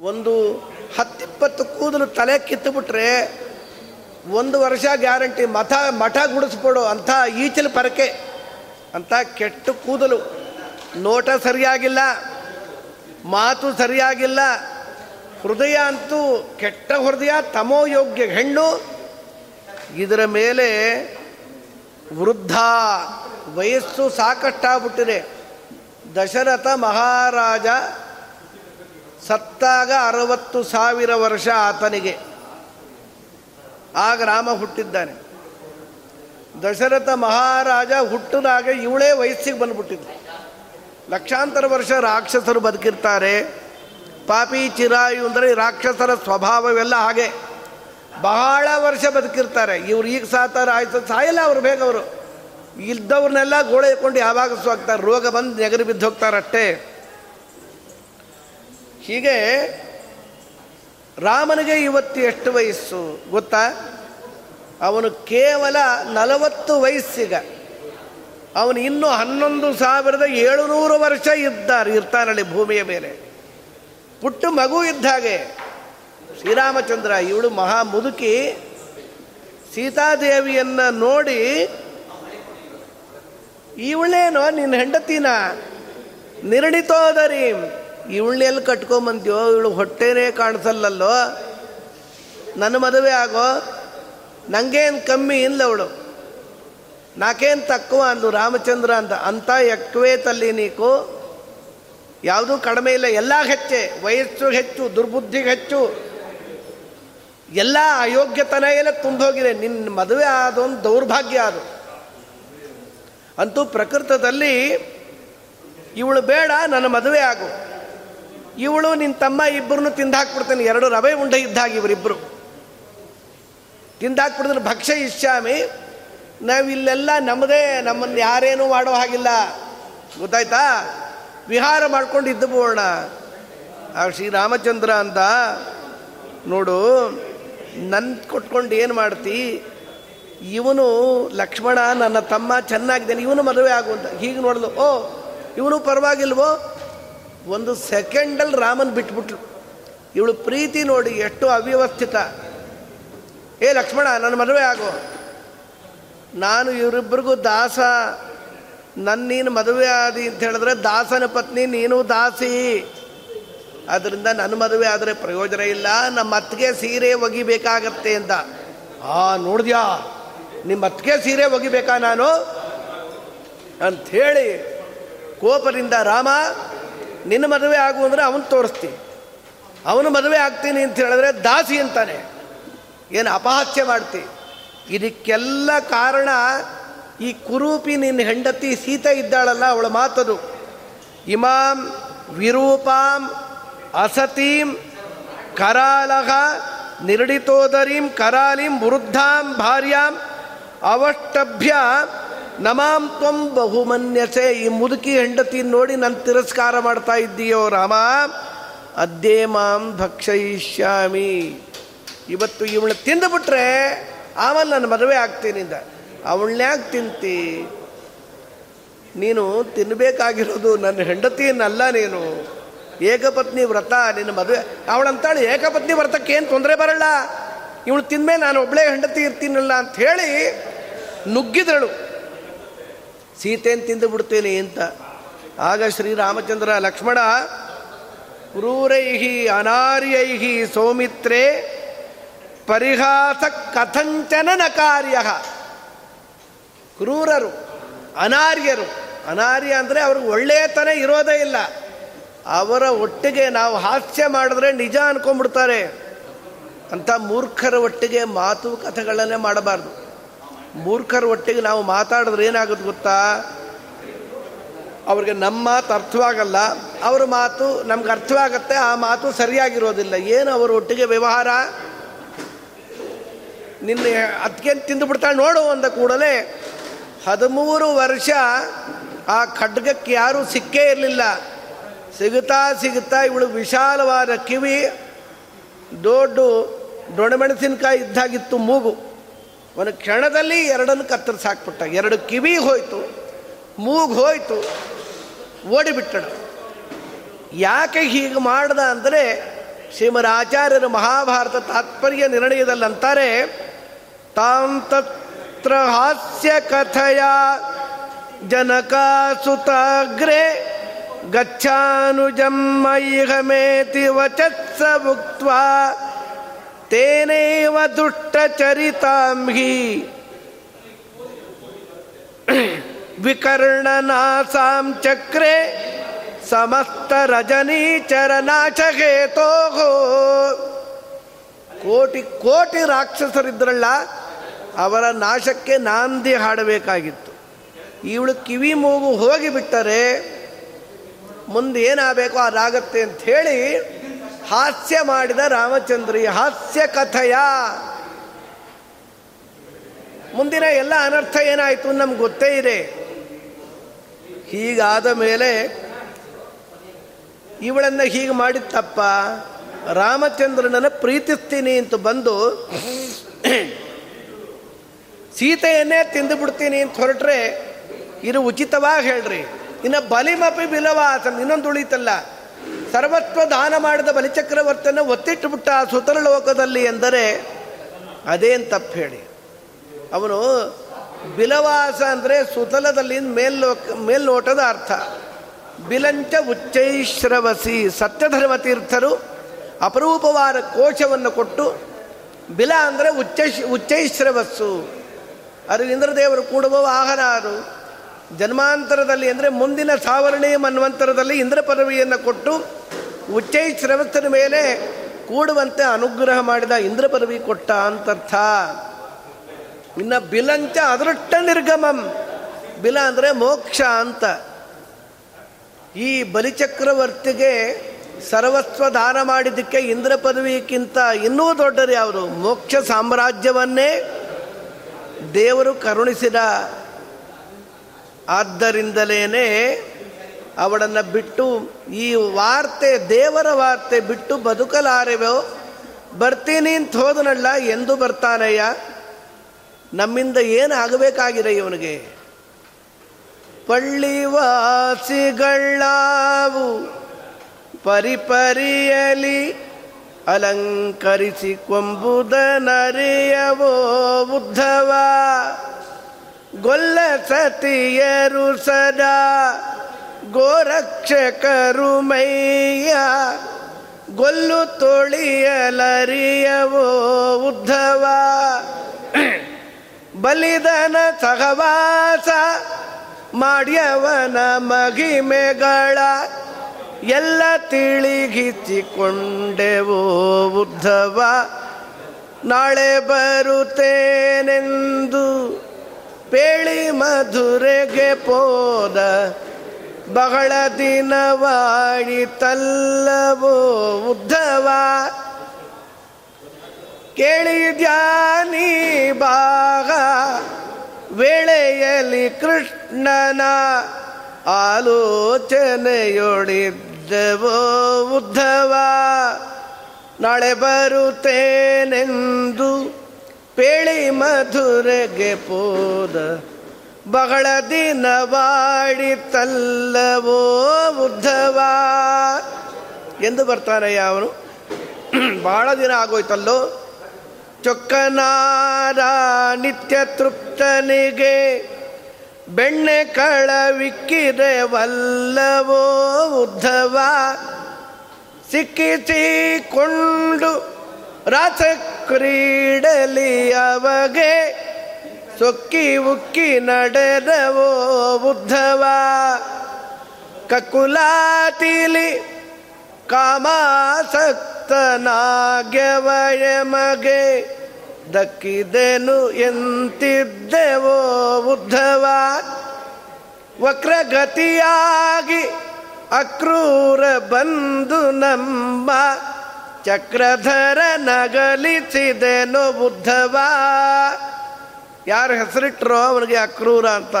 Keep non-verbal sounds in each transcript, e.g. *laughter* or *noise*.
ಒಂದು ಹತ್ತಿಪ್ಪತ್ತು ಕೂದಲು ತಲೆ ಕಿತ್ತುಬಿಟ್ರೆ ಒಂದು ವರ್ಷ ಗ್ಯಾರಂಟಿ ಮಠ ಮಠ ಗುಡಿಸ್ಬಿಡು, ಅಂಥ ಈಚಲ ಪರಕೆ, ಅಂಥ ಕೆಟ್ಟ ಕೂದಲು. ನೋಟ ಸರಿಯಾಗಿಲ್ಲ, ಮಾತು ಸರಿಯಾಗಿಲ್ಲ, ಹೃದಯ ಅಂತೂ ಕೆಟ್ಟ ಹೃದಯ ತಮೋಯೋಗ್ಯ ಹೆಣ್ಣು, ಇದರ ಮೇಲೆ ವೃದ್ಧ ವಯಸ್ಸು ಸಾಕಷ್ಟಾಗ್ಬಿಟ್ಟಿದೆ. ದಶರಥ ಮಹಾರಾಜ ಸತ್ತಾಗ ಅರವತ್ತು ಸಾವಿರ ವರ್ಷ ಆತನಿಗೆ. ಆಗ ರಾಮ ಹುಟ್ಟಿದ್ದಾನೆ. ದಶರಥ ಮಹಾರಾಜ ಹುಟ್ಟಿದಾಗ ಇವಳೇ ವಯಸ್ಸಿಗೆ ಬಂದ್ಬಿಟ್ಟಿದ್ಲು. ಲಕ್ಷಾಂತರ ವರ್ಷ ರಾಕ್ಷಸರು ಬದುಕಿರ್ತಾರೆ. ಪಾಪಿ ಚಿರಾಯು ಅಂದರೆ ರಾಕ್ಷಸರ ಸ್ವಭಾವವೆಲ್ಲ ಹಾಗೆ. ಬಹಳ ವರ್ಷ ಬದುಕಿರ್ತಾರೆ. ಇವ್ರು ಈಗ ಸಾತಾರ ಆಯ್ತು, ಸಾಯಲ್ಲ ಅವ್ರು ಬೇಗ ಅವರು. ಇಲ್ದವ್ರನ್ನೆಲ್ಲ ಗೋಳೆ ಇಟ್ಕೊಂಡು ಯಾವಾಗ ಹೋಗ್ತಾರೆ ರೋಗ ಬಂದು ನೆಗರು ಬಿದ್ದು ಹೋಗ್ತಾರಷ್ಟೇ. ಹೀಗೆ ರಾಮನಿಗೆ ಇವತ್ತು ಎಷ್ಟು ವಯಸ್ಸು ಗೊತ್ತಾ? ಅವನು ಕೇವಲ ನಲವತ್ತು ವಯಸ್ಸಿಗ. ಅವನು ಇನ್ನೂ ಹನ್ನೊಂದು ಸಾವಿರದ ಏಳುನೂರು ವರ್ಷ ಇದ್ದಾರೆ ಇರ್ತಾನಲ್ಲಿ ಭೂಮಿಯ ಮೇಲೆ. ಪುಟ್ಟ ಮಗು ಇದ್ದ ಹಾಗೆ ಶ್ರೀರಾಮಚಂದ್ರ, ಇವಳು ಮಹಾ ಮುದುಕಿ, ಸೀತಾದೇವಿಯನ್ನ ನೋಡಿ, ಇವಳೇನೋ ನಿನ್ನ ಹೆಂಡತಿನ ನಿರ್ಣಿತೋದರಿ ಇವಳನ್ನೆಲ್ಲಿ ಕಟ್ಕೊಂಬಂತೀವೋ ಇವಳು ಹೊಟ್ಟೆನೇ ಕಾಣಿಸಲ್ಲಲ್ಲೋ? ನನ್ನ ಮದುವೆ ಆಗೋ? ನನಗೇನು ಕಮ್ಮಿ ಇಲ್ಲ ಅವಳು. ನಾಕೇನು ತಕ್ಕುವ ಅಂದು ರಾಮಚಂದ್ರ ಅಂತ. ಅಂತ ಎಕ್ವೇ ತಲ್ಲಿ ನೀಕು. ಯಾವುದೂ ಕಡಿಮೆ ಇಲ್ಲ. ಎಲ್ಲ ಹೆಚ್ಚೆ. ವಯಸ್ಸು ಹೆಚ್ಚು ದುರ್ಬುದ್ಧಿಗೆ ಹೆಚ್ಚು. ಎಲ್ಲ ಅಯೋಗ್ಯತನ ಎಲ್ಲ ತುಂಬೋಗಿದೆ. ನಿನ್ನ ಮದುವೆ ಆದೊಂದು ದೌರ್ಭಾಗ್ಯ ಅದು. ಅಂತೂ ಪ್ರಕೃತದಲ್ಲಿ ಇವಳು ಬೇಡ, ನನ್ನ ಮದುವೆ ಆಗು. ಇವಳು ನಿನ್ನ ತಮ್ಮ ಇಬ್ಬರನ್ನು ತಿಂದಾಕ್ಬಿಡ್ತಾನೆ. ಎರಡು ರವೆ ಉಂಡೆ ಇದ್ದಾಗ ಇವರಿಬ್ಬರು ತಿಂದಾಕ್ಬಿಡಿದ್ರೆ ಭಕ್ಷ್ಯ ಇಚ್ಛಾಮಿ ನಾವಿಲ್ಲೆಲ್ಲ ನಮ್ಮದೇ, ನಮ್ಮನ್ನು ಯಾರೇನೂ ಮಾಡೋ ಹಾಗಿಲ್ಲ. ಗೊತ್ತಾಯ್ತಾ? ವಿಹಾರ ಮಾಡ್ಕೊಂಡು ಇದ್ದು ಬೋಣ ಆ ಶ್ರೀರಾಮಚಂದ್ರ ಅಂತ, ನೋಡು ನನ್ನ ಕೊಟ್ಕೊಂಡು ಏನು ಮಾಡ್ತಿ? ಇವನು ಲಕ್ಷ್ಮಣ ನನ್ನ ತಮ್ಮ ಚೆನ್ನಾಗಿದ್ದಾನೆ. ಇವನು ಮದುವೆ ಆಗುವಂತ. ಹೀಗೆ ನೋಡಲು, ಓ, ಇವನು ಪರವಾಗಿಲ್ವೋ? ಒಂದು ಸೆಕೆಂಡಲ್ಲಿ ರಾಮನ್ ಬಿಟ್ಬಿಟ್ಲು. ಇವಳು ಪ್ರೀತಿ ನೋಡಿ ಎಷ್ಟು ಅವ್ಯವಸ್ಥಿತ. ಏ ಲಕ್ಷ್ಮಣ, ನನ್ನ ಮದುವೆ ಆಗು. ನಾನು ಇವರಿಬ್ಬರಿಗೂ ದಾಸ. ನನ್ನ ನೀನು ಮದುವೆ ಆದಿ ಅಂತ ಹೇಳಿದ್ರೆ ದಾಸನ ಪತ್ನಿ, ನೀನು ದಾಸಿ. ಅದರಿಂದ ನನ್ನ ಮದುವೆ ಆದರೆ ಪ್ರಯೋಜನ ಇಲ್ಲ. ನಮ್ಮ ಅತ್ತಿಗೆ ಸೀರೆ ಒಗಿಬೇಕಾಗತ್ತೆ ಅಂತ. ಆ, ನೋಡಿದ್ಯಾ? ನಿಮ್ಮ ಅತ್ತಿಗೆ ಸೀರೆ ಒಗಿಬೇಕಾ ನಾನು? ಅಂಥೇಳಿ ಕೋಪದಿಂದ ರಾಮ ನಿನ್ನ ಮದುವೆ ಆಗು ಅಂದರೆ ಅವನು ತೋರಿಸ್ತೀನಿ. ಅವನು ಮದುವೆ ಆಗ್ತೀನಿ ಅಂತ ಹೇಳಿದ್ರೆ ದಾಸಿ ಅಂತಾನೆ. ಏನು ಅಪಹಾಸ್ಯ ಮಾಡ್ತಿ? ಇದಕ್ಕೆಲ್ಲ ಕಾರಣ ಈ ಕುರೂಪಿ ನಿನ್ನ ಹೆಂಡತಿ ಸೀತೆ ಇದ್ದಾಳಲ್ಲ, ಅವಳ ಮಾತದು. ಇಮಾಂ ವಿರೂಪಾಂ ಅಸತೀಂ ಕರಾಲಹ ನಿರ್ಡಿತೋದರೀಂ ಕರಾಲಿಂ ವೃದ್ಧಾಂ ಭಾರ್ಯಾಂ ಅವಷ್ಟಭ್ಯ ನಮಾಂ ತ್ವಂ ಬಹುಮನ್ಯಸೆ ಈ ಮುದುಕಿ ಹೆಂಡತಿ ನೋಡಿ ನನ್ನ ತಿರಸ್ಕಾರ ಮಾಡ್ತಾ ಇದ್ದೀಯೋ ರಾಮ. ಅದ್ದೇ ಮಾಂ ಭಕ್ಷಯಿಷ್ಯಾಮಿ. ಇವತ್ತು ಇವಳು ತಿಂದುಬಿಟ್ರೆ ಆಮೇಲೆ ನಾನು ಮದುವೆ ಆಗ್ತೀನಿಂದ. ಅವಳನ್ಯಾಕೆ ತಿಂತಿ. ನೀನು ತಿನ್ನಬೇಕಾಗಿರೋದು ನನ್ನ ಹೆಂಡತಿಯನ್ನಲ್ಲ ನೀನು. ಏಕಪತ್ನಿ ವ್ರತ, ನಿನ್ನ ಮದುವೆ. ಅವಳಂತಾಳು ಏಕಪತ್ನಿ ವ್ರತಕ್ಕೆ ಏನು ತೊಂದರೆ ಬರಲ್ಲ. ಇವಳು ತಿಂದ್ಮೇಲೆ ನಾನು ಒಬ್ಬಳೇ ಹೆಂಡತಿ ಇರ್ತೀನಲ್ಲ ಅಂತ ಹೇಳಿ ನುಗ್ಗಿದಳು. ಸೀತೆಯನ್ನು ತಿಂದು ಬಿಡ್ತೇನೆ ಅಂತ. ಆಗ ಶ್ರೀರಾಮಚಂದ್ರ ಲಕ್ಷ್ಮಣ, ಕ್ರೂರೈಹಿ, ಅನಾರ್ಯೈಹಿ, ಸೌಮಿತ್ರೇ, ಪರಿಹಾಸ ಕಥಂಚನ ಕಾರ್ಯ ಕ್ರೂರರು, ಅನಾರ್ಯರು, ಅನಾರ್ಯ ಅಂದರೆ ಅವ್ರಿಗೆ ಒಳ್ಳೆಯತನ ಇರೋದೇ ಇಲ್ಲ. ಅವರ ಒಟ್ಟಿಗೆ ನಾವು ಹಾಸ್ಯ ಮಾಡಿದ್ರೆ ನಿಜ ಅನ್ಕೊಂಡ್ಬಿಡ್ತಾರೆ. ಅಂಥ ಮೂರ್ಖರ ಒಟ್ಟಿಗೆ ಮಾತು ಕಥೆಗಳನ್ನೇ ಮಾಡಬಾರ್ದು. ಮೂರ್ಖರ ಒಟ್ಟಿಗೆ ನಾವು ಮಾತಾಡಿದ್ರೆ ಏನಾಗುತ್ತೆ ಗೊತ್ತಾ? ಅವ್ರಿಗೆ ನಮ್ಮ ಮಾತು ಅರ್ಥವಾಗಲ್ಲ. ಅವ್ರ ಮಾತು ನಮ್ಗೆ ಅರ್ಥವಾಗತ್ತೆ, ಆ ಮಾತು ಸರಿಯಾಗಿರೋದಿಲ್ಲ. ಏನು ಅವರ ಒಟ್ಟಿಗೆ ವ್ಯವಹಾರ? ನಿನ್ನೆ ತಿಂದು ಬಿಡ್ತಾಳೆ ನೋಡು ಅಂದ ಕೂಡಲೇ, ಹದಿಮೂರು ವರ್ಷ ಆ ಖಡ್ಗಕ್ಕೆ ಯಾರೂ ಸಿಕ್ಕೇ ಇರಲಿಲ್ಲ. ಸಿಗುತ್ತಾ ಸಿಗುತ್ತಾ ಇವಳು ವಿಶಾಲವಾದ ಕಿವಿ, ದೊಡ್ಡ ದೊಣಮೆಣಸಿನಕಾಯಿ ಇದ್ದಾಗಿತ್ತು ಮೂಗು. ಒಂದು ಕ್ಷಣದಲ್ಲಿ ಎರಡನ್ನು ಕತ್ತರಿಸಾಕ್ಬಿಟ್ಟ ಎರಡು ಕಿವಿ ಹೋಯ್ತು, ಮೂಗು ಹೋಯ್ತು, ಓಡಿಬಿಟ್ಟಣ. ಯಾಕೆ ಹೀಗೆ ಮಾಡ್ದ ಅಂದರೆ ಶ್ರೀಮರಾಚಾರ್ಯರು ಮಹಾಭಾರತ ತಾತ್ಪರ್ಯ ನಿರ್ಣಯದಲ್ಲಿ ಅಂತಾರೆ, ತಾಂ ತತ್ರ ಹಾಸ್ಯ ಕಥೆಯ ಜನಕಾಸುತಾಗ್ರೆ ಗಚ್ಚಾನುಜಮ್ಮೈಹಮೇತಿ ವಚತ್ಸ ಭುಕ್ತ್ವಾ ತೇನೇವ ದುಷ್ಟಚರಿತಾಂ ಹಿ ವಿಕರ್ಣನಾಸಾಂ ಚಕ್ರೆ ಸಮಸ್ತ ರಜನೀಚರ ನಾಚಕೇತೋ ಕೋಟಿ ಕೋಟಿ ರಾಕ್ಷಸರಿದ್ರಲ್ಲ, ಅವರ ನಾಶಕ್ಕೆ ನಾಂದಿ ಹಾಡಬೇಕಾಗಿತ್ತು. ಇವಳು ಕಿವಿ ಮೂಗು ಹೋಗಿಬಿಟ್ಟರೆ ಮುಂದೆ ಏನಾಗಬೇಕು ಅದಾಗತ್ತೆ ಅಂತ ಹೇಳಿ ಹಾಸ್ಯ ಮಾಡಿದ ರಾಮಚಂದ್ರಿ, ಹಾಸ್ಯ ಕಥೆಯ. ಮುಂದಿನ ಎಲ್ಲ ಅನರ್ಥ ಏನಾಯಿತು ನಮ್ಗೆ ಗೊತ್ತೇ ಇದೆ. ಹೀಗಾದ ಮೇಲೆ ಇವಳನ್ನು ಹೀಗೆ ಮಾಡಿದ ತಪ್ಪ ರಾಮಚಂದ್ರನನ್ನು ಪ್ರೀತಿಸ್ತೀನಿ ಅಂತ ಬಂದು ಸೀತೆಯನ್ನೇ ತಿಂದು ಬಿಡ್ತೀನಿ ಅಂತ ಹೊರಟ್ರೆ ಇದು ಉಚಿತವಾಗಿ ಹೇಳ್ರಿ. ಇನ್ನು ಬಲಿಮಪಿ ಬಿಲವಾಸ ಇನ್ನೊಂದು ಉಳಿತಲ್ಲ. ಸರ್ವತ್ವ ದಾನ ಮಾಡಿದ ಬಲಿಚಕ್ರವರ್ತನ ಒತ್ತಿಟ್ಟು ಬಿಟ್ಟ ಸುತರ ಲೋಕದಲ್ಲಿ ಎಂದರೆ ಅದೇನು ತಪ್ಪು ಹೇಳಿ? ಅವನು ಬಿಲವಾಸ ಅಂದರೆ ಸುತಲದಲ್ಲಿ ಮೇಲ್ಲೋಕ, ಮೇಲ್ನೋಟದ ಅರ್ಥ. ಬಿಲಂಚ ಉಚ್ಚೈಶ್ರವಸಿ ಸತ್ಯಧರ್ಮ ತೀರ್ಥರು ಅಪರೂಪವಾದ ಕೋಶವನ್ನು ಕೊಟ್ಟು, ಬಿಲ ಅಂದರೆ ಉಚ್ಚ ಉಚ್ಚೈಶ್ರವಸ್ಸು. ಅದು ಇಂದ್ರದೇವರು ಕೂಡುವ ವಾಹನ ಅದು. ಜನ್ಮಾಂತರದಲ್ಲಿ ಅಂದರೆ ಮುಂದಿನ ಸಾವರಣೆ ಮನ್ವಂತರದಲ್ಲಿ ಇಂದ್ರ ಪದವಿಯನ್ನು ಕೊಟ್ಟು ಉಚ್ಚೈ ಶ್ರವಸ್ಥರ ಮೇಲೆ ಕೂಡುವಂತೆ ಅನುಗ್ರಹ ಮಾಡಿದ ಇಂದ್ರ ಪದವಿ ಕೊಟ್ಟ ಅಂತರ್ಥ. ಇನ್ನು ಬಿಲಂಚ ಅದೃಷ್ಟ ನಿರ್ಗಮಂ. ಬಿಲ ಅಂದರೆ ಮೋಕ್ಷ ಅಂತ. ಈ ಬಲಿಚಕ್ರವರ್ತಿಗೆ ಸರ್ವಸ್ವ ದಾನ ಮಾಡಿದ್ದಕ್ಕೆ ಇಂದ್ರ ಪದವಿಗಿಂತ ಇನ್ನೂ ದೊಡ್ಡದು ಯಾವುದು? ಮೋಕ್ಷ ಸಾಮ್ರಾಜ್ಯವನ್ನೇ ದೇವರು ಕರುಣಿಸಿದ ಆದ್ದರಿಂದಲೇ ಅವಳನ್ನು ಬಿಟ್ಟು ಈ ವಾರ್ತೆ, ದೇವರ ವಾರ್ತೆ ಬಿಟ್ಟು ಬದುಕಲಾರೆವೋ? ಬರ್ತೀನಿ ಅಂತ ಹೋದನಲ್ಲ, ಎಂದು ಬರ್ತಾನಯ್ಯ? ನಮ್ಮಿಂದ ಏನು ಆಗಬೇಕಾಗಿದೆ ಇವನಿಗೆ? ಪಳ್ಳಿವಾಸಿಗಳಾವು ಪರಿಪರಿಯಲಿ ಅಲಂಕರಿಸಿ ಕೊಂಬುದ ನರಿಯವೋ ಉದ್ಧವ? ಗೊಲ್ಲ ಸತಿಯರು ಸದಾ ಗೋರಕ್ಷಕರು ಮೈಯ ಗೊಲ್ಲು ತೊಳಿಯಲರಿಯವೋ ಉದ್ಧವ. ಬಲಿದನ ಸಹವಾಸ ಮಾಡ್ಯವನ ಮಗಿಮೆಗಳ ಎಲ್ಲ ತಿಳಿಗಿಸಿಕೊಂಡೆವೋ ಉದ್ಧವ. ನಾಳೆ ಬರುತ್ತೇನೆಂದು ಪೇಳಿ ಮಧುರೆಗೆ ಪೋದ ಬಹಳ ದಿನವಾಡಿತಲ್ಲವೋ ಉದ್ಧವ. ಕೇಳಿದ್ಯಾನಿ ಬಾಗ ವೇಳೆಯಲ್ಲಿ ಕೃಷ್ಣನ ಆಲೋಚನೆಯೊಳಿದ್ದವೋ ಉದ್ಧವ? ನಾಳೆ ಬರುತ್ತೇನೆಂದು ಪೇಳಿ ಮಧುರೆಗೆ ಪೋದ ಬಹಳ ದಿನವಾಡಿತಲ್ಲವೋ ಉದ್ಧವ ಎಂದು ಬರ್ತಾನೆ ಅವನು. ಬಹಳ ದಿನ ಆಗೋಯ್ತಲ್ಲೋ. ಚೊಕ್ಕನಾರ ನಿತ್ಯ ತೃಪ್ತನಿಗೆ ಬೆಣ್ಣೆ ಕಳವಿಕ್ಕಿದೆ ವಲ್ಲವೋ ಉದ್ಧವ ಸಿಕ್ಕಿಸಿಕೊಂಡು ರಾಸ ಕ್ರೀಡಲಿ ಅವಗೆ ಸೊಕ್ಕಿ ಉಕ್ಕಿ ನಡೆದವೋ ಉದ್ಧವ. ಕಕುಲಾತಿಲಿ ಕಾಮಾಸಕ್ತನಾಗ್ಯವಯ ಮಗೆ ದಕ್ಕಿದೆನು ಎಂತಿದ್ದೆವೋ ಉದ್ಧವ. ವಕ್ರಗತಿಯಾಗಿ ಅಕ್ರೂರ ಬಂದು ನಮ್ಮ ಚಕ್ರಧರ ನಗಲಿಸಿದೆನು ಬುದ್ಧವ ಯಾರು ಹೆಸರಿಟ್ಟರೋ ಅವನಿಗೆ ಅಕ್ರೂರ ಅಂತ.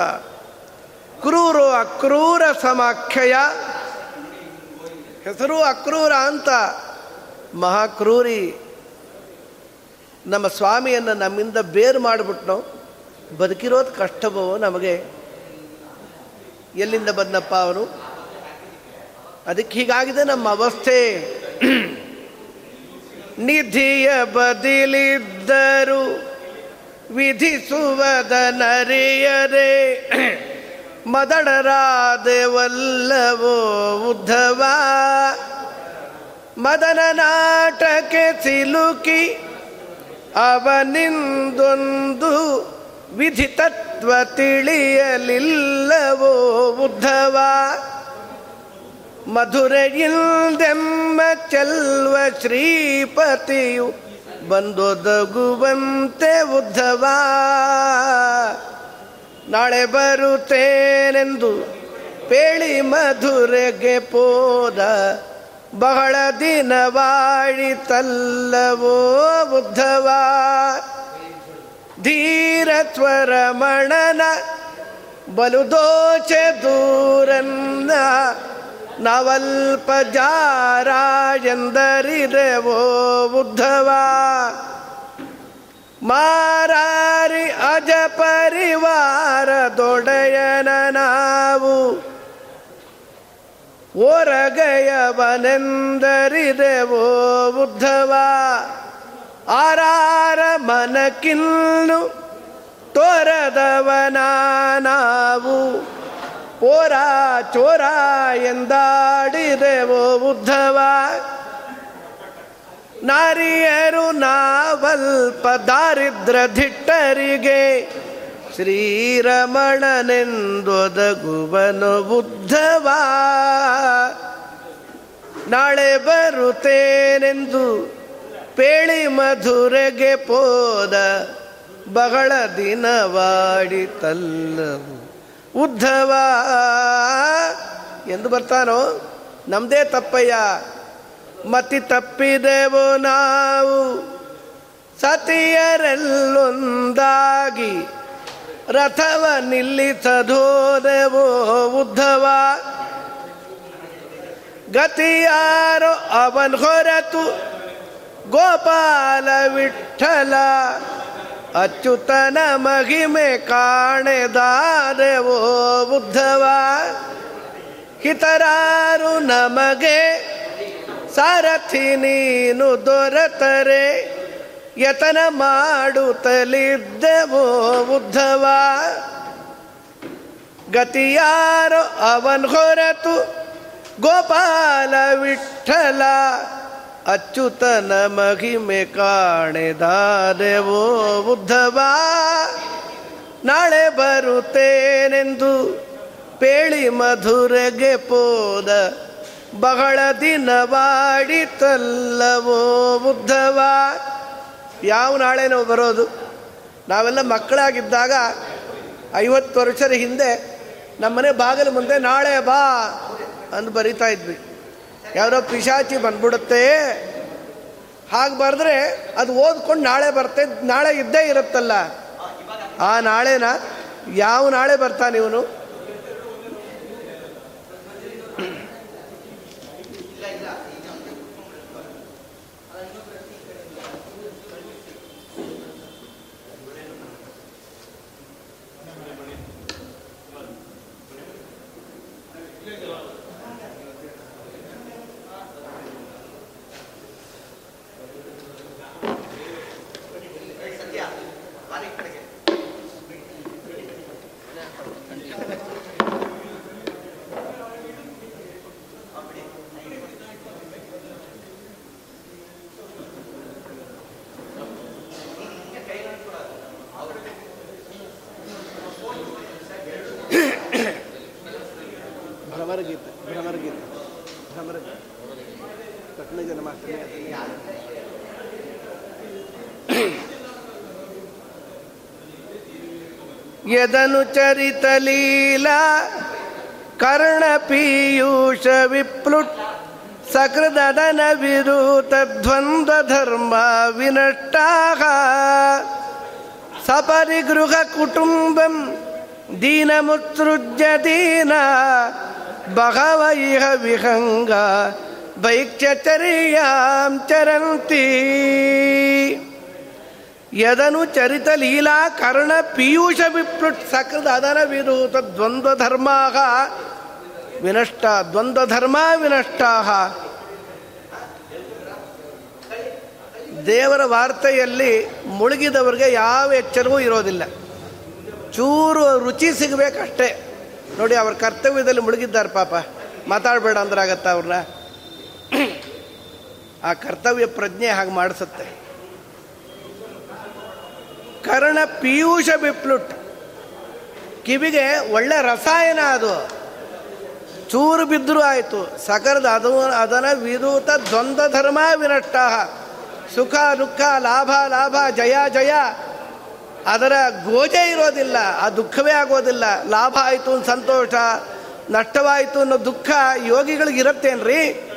ಕ್ರೂರು ಅಕ್ರೂರ ಸಮಾಖ್ಯಯ. ಹೆಸರು ಅಕ್ರೂರ ಅಂತ. ಮಹಾಕ್ರೂರಿ. ನಮ್ಮ ಸ್ವಾಮಿಯನ್ನು ನಮ್ಮಿಂದ ಬೇರು ಮಾಡಿಬಿಟ್ನೋ? ಬದುಕಿರೋದು ಕಷ್ಟವೋ ನಮಗೆ? ಎಲ್ಲಿಂದ ಬಂದಪ್ಪ ಅವನು? ಅದಕ್ಕೆ ಹೀಗಾಗಿದೆ ನಮ್ಮ ಅವಸ್ಥೆ. ನಿಧಿಯ ಬದಿಲಿದ್ದರು. ವಿಧಿಸುವದನರಿಯರೇ ಮದಡರಾದೆವಲ್ಲವೋ ಉದ್ಧವ. ಮದನ ನಾಟಕೆ ಸಿಲುಕಿ ಅವನಿಂದೊಂದು ವಿಧಿ ತತ್ವ ತಿಳಿಯಲಿಲ್ಲವೋ ಉದ್ಧವ. ಮಧುರೆಯಿಂದೆಮ್ಮ ಚೆಲ್ವ ಶ್ರೀಪತಿಯು ಬಂದೊದಗುವಂತೆ ಉದ್ಧವ. ನಾಳೆ ಬರುತ್ತೇನೆಂದು ಪೇಳಿ ಮಧುರೆಗೆ ಪೋದ. ಬಹಳ ದಿನವಾಳಿತಲ್ಲವೋ ಉದ್ಧವ. ಧೀರತ್ವರಮಣನ ಬಲು ದೋಚೆ ದೂರನ್ನ ನವಲ್ಪ ಎಂದರಿದೆವೋ ಉದ್ಧವ? ಮಾರಾರಿ ಅಜ ಪರಿವಾರದೊಡೆಯನ ನಾವು? ಓರಗಯವನೆಂದರಿದೆವೋ ಉದ್ಧವ? ಆರಾರ ಮನಕಿನ್ನು ತೋರದವನ ನಾವು? ಓರ ಚೋರ ಎಂದಾಡಿದೆವೋ ಉದ್ಧವ. ನಾರಿಯರು ನಾವಲ್ಪ ದಾರಿದ್ರ ಧಿಟ್ಟರಿಗೆ ಶ್ರೀರಮಣನೆಂದೊದಗುವನು ಉದ್ಧವ. ನಾಳೆ ಬರುತ್ತೇನೆಂದು ಪೇಳಿ ಮಧುರೆಗೆ ಪೋದ ಬಹಳ ದಿನವಾಡಿತಲ್ಲವು. ಉದ್ಧವ ಎಂದು ಬರ್ತಾನೋ? ನಮ್ದೇ ತಪ್ಪಯ್ಯ. ಮತಿ ತಪ್ಪಿದೆವು ನಾವು. ಸತಿಯರೆಲ್ಲೊಂದಾಗಿ ರಥವ ನಿಲ್ಲಿಸದೋದೆವೋ ಉದ್ಧವ. ಗತಿಯಾರೋ ಅವನ್ ಹೊರತು ಗೋಪಾಲ ವಿಠಲ ಅಚ್ಯುತನ ಮಹಿಮೆ ಕಾಣೆದಾದೆವೋ ಬುದ್ಧವ ಹಿತರಾರು ನಮಗೆ ಸಾರಥಿ ನೀನು ದೊರೆತರೆ. ಯತನ ಮಾಡುತ್ತಲಿದ್ದೆವೋ ಬುದ್ಧವ ಗತಿಯಾರೋ ಅವನ್ ಹೊರತು ಗೋಪಾಲ ವಿಠಲ ಅಚ್ಯುತನ ಮಹಿಮೆ ಕಾಣೆದಾದೆವೋ ಉದ್ಧವ. ನಾಳೆ ಬರುತ್ತೇನೆಂದು ಪೇಳಿ ಮಧುರೆಗೆ ಪೋದ. ಬಹಳ ದಿನವಾಡಿತಲ್ಲವೋ ಉದ್ಧವ. ಯಾವ ನಾಳೆ ನಾವು ಬರೋದು. ನಾವೆಲ್ಲ ಮಕ್ಕಳಾಗಿದ್ದಾಗ ಐವತ್ತು ವರ್ಷದ ಹಿಂದೆ ನಮ್ಮನೆ ಬಾಗಿಲು ಮುಂದೆ ನಾಳೆ ಬಾ ಅಂದು ಬರಿತಾ ಇದ್ವಿ. ಯಾರೋ ಪಿಶಾಚಿ ಬಂದ್ಬಿಡುತ್ತೆ. ಹಾಗೆ ಬರೆದ್ರೆ ಅದು ಓದ್ಕೊಂಡು ನಾಳೆ ಬರ್ತೆ, ನಾಳೆ ಇದ್ದೇ ಇರುತ್ತಲ್ಲ. ಆ ನಾಳೆನ ಯಾವ ನಾಳೆ ಬರ್ತಾನೆ ಇವನು? ಭ್ರಮರಗೀತೆ ಭ್ರಮರಗೀತೆ ಭ್ರಮರಗೀತೆ ಕಠಿಣ ಜನ್ಮಾಷ್ಟಮಿ ಯದನು ಚರಿತ ಲೀಲಾ ಕರ್ಣ ಪೀಯೂಷ ವಿಪ್ಲುಟ್ ಸಕೃದನ ವಿರೂತ ವಿಹಂಗ ಭೈಕ್ಷ್ಯಚರ್ಯಾಂ ಚರಂತಿ. ಯದನು ಚರಿತ ಲೀಲಾ ಕರ್ಣ ಪೀಯೂಷ ವಿಪ್ಲುಟ್ ಸಕೃದ ಅದರ ವಿರೂತ ದ್ವಂದ್ವ ಧರ್ಮಾ ವಿನಷ್ಟ ದ್ವಂದ್ವ ಧರ್ಮ ವಿನಷ್ಟಾಹ. ದೇವರ ವಾರ್ತೆಯಲ್ಲಿ ಮುಳುಗಿದವರಿಗೆ ಯಾವ ಎಚ್ಚರವೂ ಇರೋದಿಲ್ಲ. ಚೂರು ರುಚಿ ಸಿಗಬೇಕಷ್ಟೇ. ನೋಡಿ, ಅವ್ರ ಕರ್ತವ್ಯದಲ್ಲಿ ಮುಳುಗಿದ್ದಾರೆ ಪಾಪ. ಮಾತಾಡಬೇಡ ಅಂದ್ರಾಗತ್ತ ಅವ್ರನ್ನ *clears throat* ಆ ಕರ್ತವ್ಯ ಪ್ರಜ್ಞೆ ಹಾಗೆ ಮಾಡಿಸುತ್ತೆ. ಕರ್ಣ ಪಿಯೂಷ ಬಿಪ್ಲುಟ್. ಕಿವಿಗೆ ಒಳ್ಳೆ ರಸಾಯನ ಅದು. ಚೂರು ಬಿದ್ದರೂ ಆಯಿತು. ಸಕರದ ಅದು, ಅದನ ವಿರೂತ ದ್ವಂದ್ವ ಧರ್ಮ ವಿನಷ್ಟ ಸುಖ, ದುಃಖ, ಲಾಭ ಲಾಭ, ಜಯ ಜಯ. ಅದರ ಗೋಜೆ ಇರೋದಿಲ್ಲ, ಆ ದುಃಖವೇ ಆಗೋದಿಲ್ಲ. ಲಾಭ ಆಯಿತು ಅಂತ ಸಂತೋಷ, ನಷ್ಟವಾಯಿತು ಅನ್ನೋ ದುಃಖ ಯೋಗಿಗಳಿಗೆ ಇರುತ್ತೇನ್ರಿ